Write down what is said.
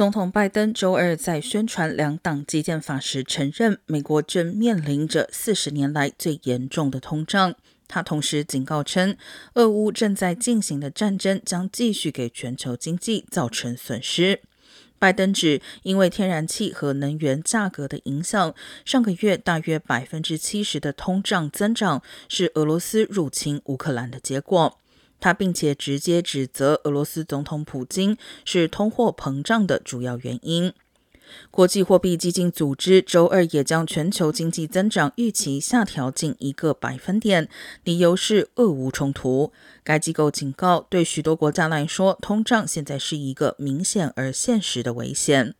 总统拜登周二在宣传两党基建法时，承认美国正面临着四十年来最严重的通胀。他同时警告称，俄乌正在进行的战争将继续给全球经济造成损失。拜登指，因为天然气和能源价格的影响，上个月大约百分之七十的通胀增长是俄罗斯入侵乌克兰的结果。他并且直接指责俄罗斯总统普京是通货膨胀的主要原因。国际货币基金组织周二也将全球经济增长预期下调近一个百分点，理由是俄乌冲突。该机构警告，对许多国家来说，通胀现在是一个明显而现实的危险。